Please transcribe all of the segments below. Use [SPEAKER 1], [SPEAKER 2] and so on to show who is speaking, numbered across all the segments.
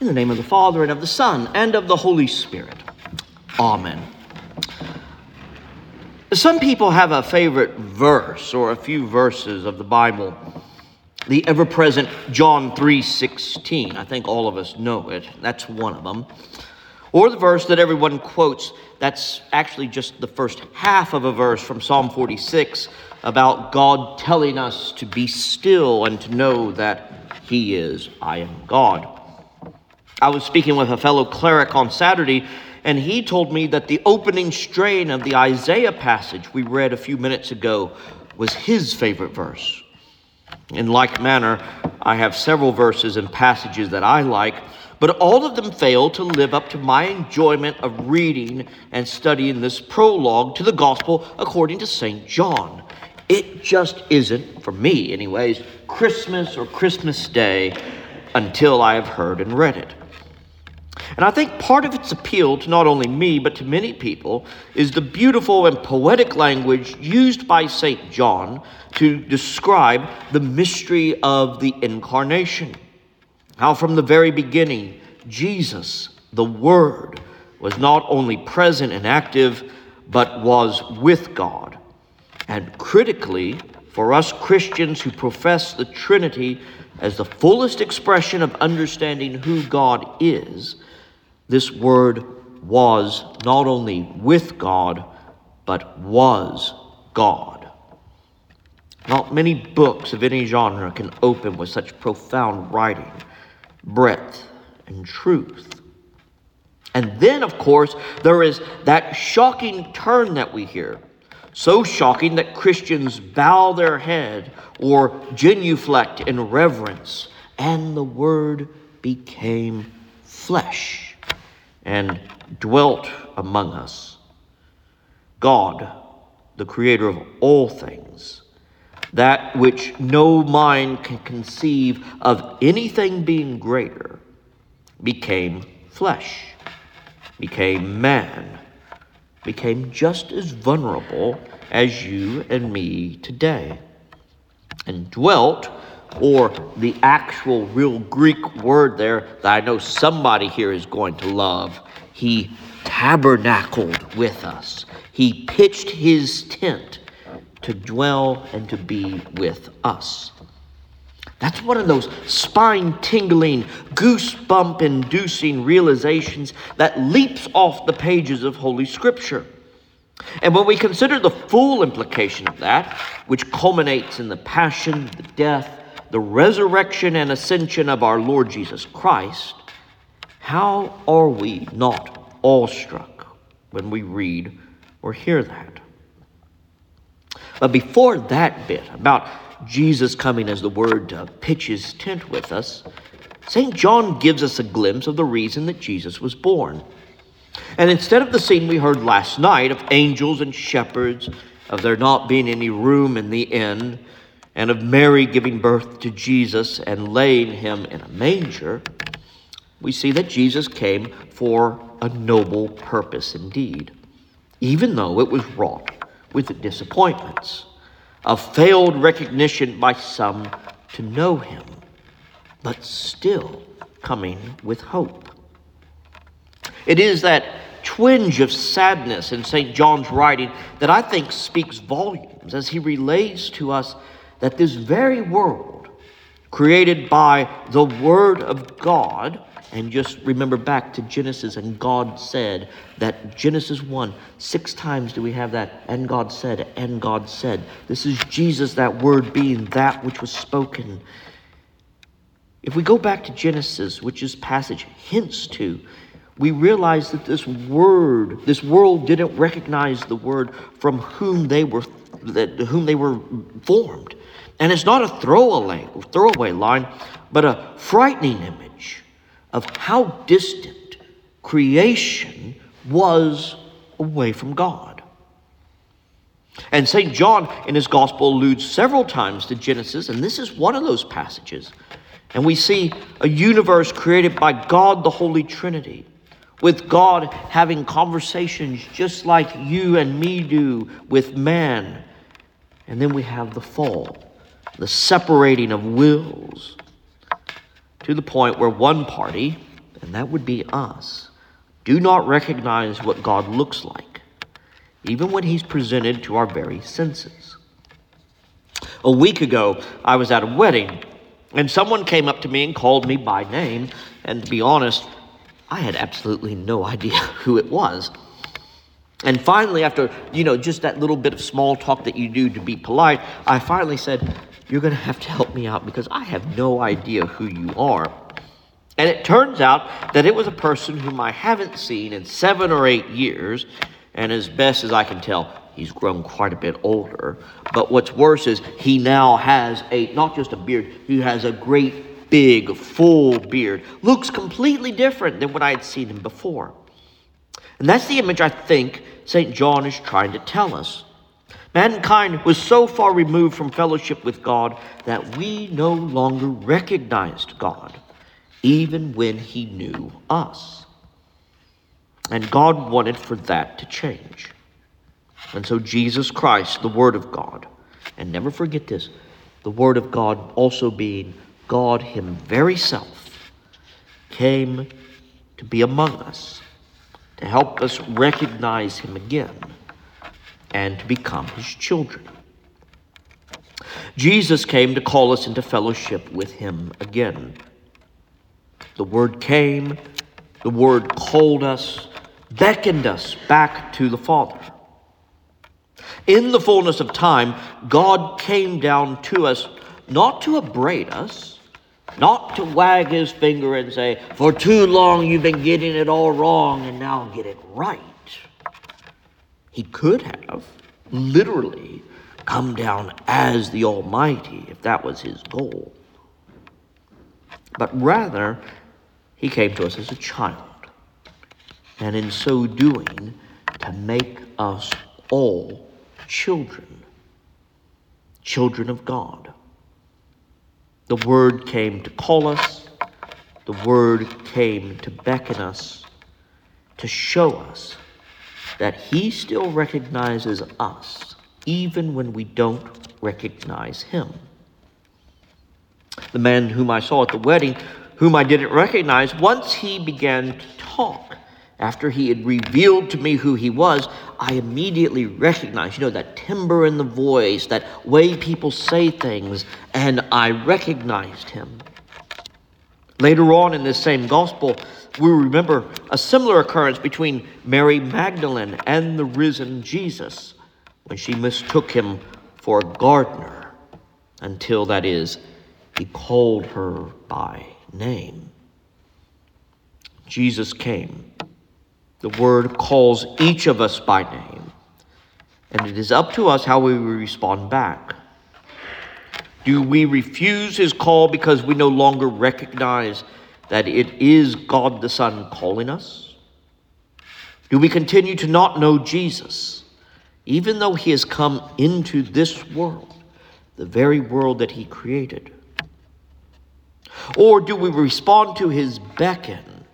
[SPEAKER 1] In the name of the Father, and of the Son, and of the Holy Spirit. Amen. Some people have a favorite verse or a few verses of the Bible. The ever-present John 3:16. I think all of us know it. That's one of them. Or the verse that everyone quotes, that's actually just the first half of a verse from Psalm 46 about God telling us to be still and to know that He is, I am God. I was speaking with a fellow cleric on Saturday, and he told me that the opening strain of the Isaiah passage we read a few minutes ago was his favorite verse. In like manner, I have several verses and passages that I like but all of them fail to live up to my enjoyment of reading and studying this prologue to the gospel according to St. John. It just isn't, for me anyways, Christmas or Christmas Day until I have heard and read it. And I think part of its appeal to not only me, but to many people, is the beautiful and poetic language used by St. John to describe the mystery of the incarnation. How from the very beginning, Jesus, the Word, was not only present and active, but was with God. And critically, for us Christians who profess the Trinity as the fullest expression of understanding who God is, this Word was not only with God, but was God. Not many books of any genre can open with such profound writing breadth, and truth. And then, of course, there is that shocking turn that we hear. So shocking that Christians bow their head or genuflect in reverence, and the Word became flesh and dwelt among us. God, the Creator of all things, that which no mind can conceive of anything being greater, became flesh, became man, became just as vulnerable as you and me today, and dwelt, or the actual real Greek word there that I know somebody here is going to love, he tabernacled with us. He pitched his tent to dwell and to be with us. That's one of those spine tingling, goosebump inducing realizations that leaps off the pages of Holy Scripture. And when we consider the full implication of that, which culminates in the passion, the death, the resurrection, and ascension of our Lord Jesus Christ, how are we not awestruck when we read or hear that? But before that bit about Jesus coming as the Word to pitch his tent with us, St. John gives us a glimpse of the reason that Jesus was born. And instead of the scene we heard last night of angels and shepherds, of there not being any room in the inn, and of Mary giving birth to Jesus and laying him in a manger, we see that Jesus came for a noble purpose indeed, even though it was wrought with disappointments, a failed recognition by some to know him, but still coming with hope. It is that twinge of sadness in St. John's writing that I think speaks volumes as he relays to us that this very world, created by the Word of God, and just remember back to Genesis, and God said that Genesis 1, six times do we have that, and God said, and God said. This is Jesus, that word being that which was spoken. If we go back to Genesis, which this passage hints to, we realize that this word, this world didn't recognize the word from whom they were, that, whom they were formed. And it's not a throwaway, throwaway line, but a frightening image of how distant creation was away from God. And St. John in his gospel alludes several times to Genesis, and this is one of those passages. And we see a universe created by God, the Holy Trinity, with God having conversations just like you and me do with man. And then we have the fall, the separating of wills, to the point where one party, and that would be us, do not recognize what God looks like, even when He's presented to our very senses. A week ago, I was at a wedding, and someone came up to me and called me by name, and to be honest, I had absolutely no idea who it was. And finally, after, you know, just that little bit of small talk that you do to be polite, I finally said, You're going to have to help me out because I have no idea who you are. And it turns out that it was a person whom I haven't seen in seven or eight years. And as best as I can tell, he's grown quite a bit older. But what's worse is he now has a, not just a beard, he has a great big full beard. Looks completely different than what I had seen him before. And that's the image I think St. John is trying to tell us. Mankind was so far removed from fellowship with God that we no longer recognized God even when he knew us. And God wanted for that to change. And so Jesus Christ, the Word of God, and never forget this, the Word of God also being God Him very self, came to be among us, to help us recognize Him again, and to become His children. Jesus came to call us into fellowship with Him again. The Word came, the Word called us, beckoned us back to the Father. In the fullness of time, God came down to us not to upbraid us, not to wag his finger and say, For too long you've been getting it all wrong and now get it right. He could have literally come down as the Almighty if that was his goal. But rather, he came to us as a child. And in so doing, to make us all children, children of God. The Word came to call us, the Word came to beckon us, to show us that He still recognizes us, even when we don't recognize Him. The man whom I saw at the wedding whom I didn't recognize, once he began to talk, after he had revealed to me who he was, I immediately recognized, you know, that timbre in the voice, that way people say things, and I recognized him. Later on in this same gospel, we remember a similar occurrence between Mary Magdalene and the risen Jesus when she mistook him for a gardener until, that is, he called her by name. Jesus came. The word calls each of us by name, and it is up to us how we respond back. Do we refuse his call because we no longer recognize that it is God the Son calling us? Do we continue to not know Jesus, even though he has come into this world, the very world that he created? Or do we respond to his beckon?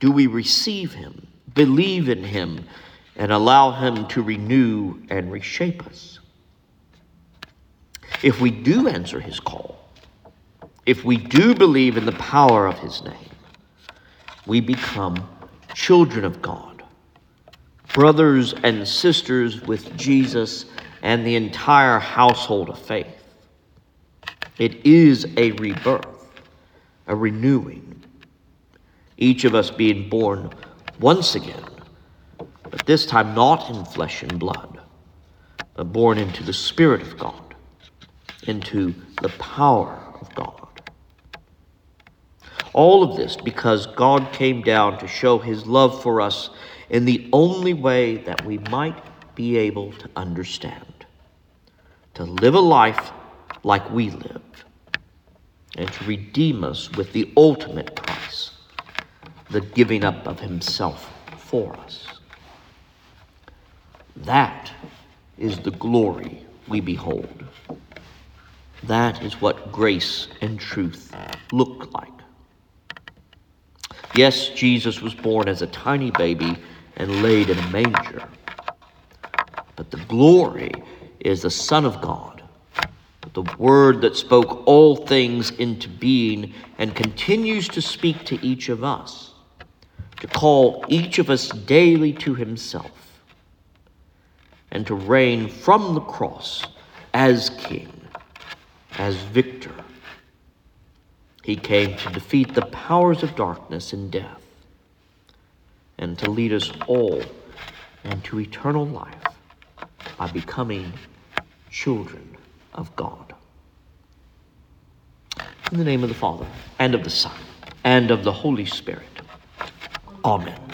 [SPEAKER 1] Do we receive him, believe in him, and allow him to renew and reshape us? If we do answer his call, if we do believe in the power of his name, we become children of God, brothers and sisters with Jesus and the entire household of faith. It is a rebirth a renewing. Each of us being born once again, but this time not in flesh and blood, but born into the Spirit of God, into the power of God. All of this because God came down to show his love for us in the only way that we might be able to understand, to live a life like we live and to redeem us with the ultimate price, the giving up of himself for us. That is the glory we behold. That is what grace and truth look like. Yes, Jesus was born as a tiny baby and laid in a manger. But the glory is the Son of God the Word that spoke all things into being and continues to speak to each of us, to call each of us daily to Himself, and to reign from the cross as King, as victor. He came to defeat the powers of darkness and death, and to lead us all into eternal life by becoming children of God. In the name of the Father, and of the Son, and of the Holy Spirit. Amen.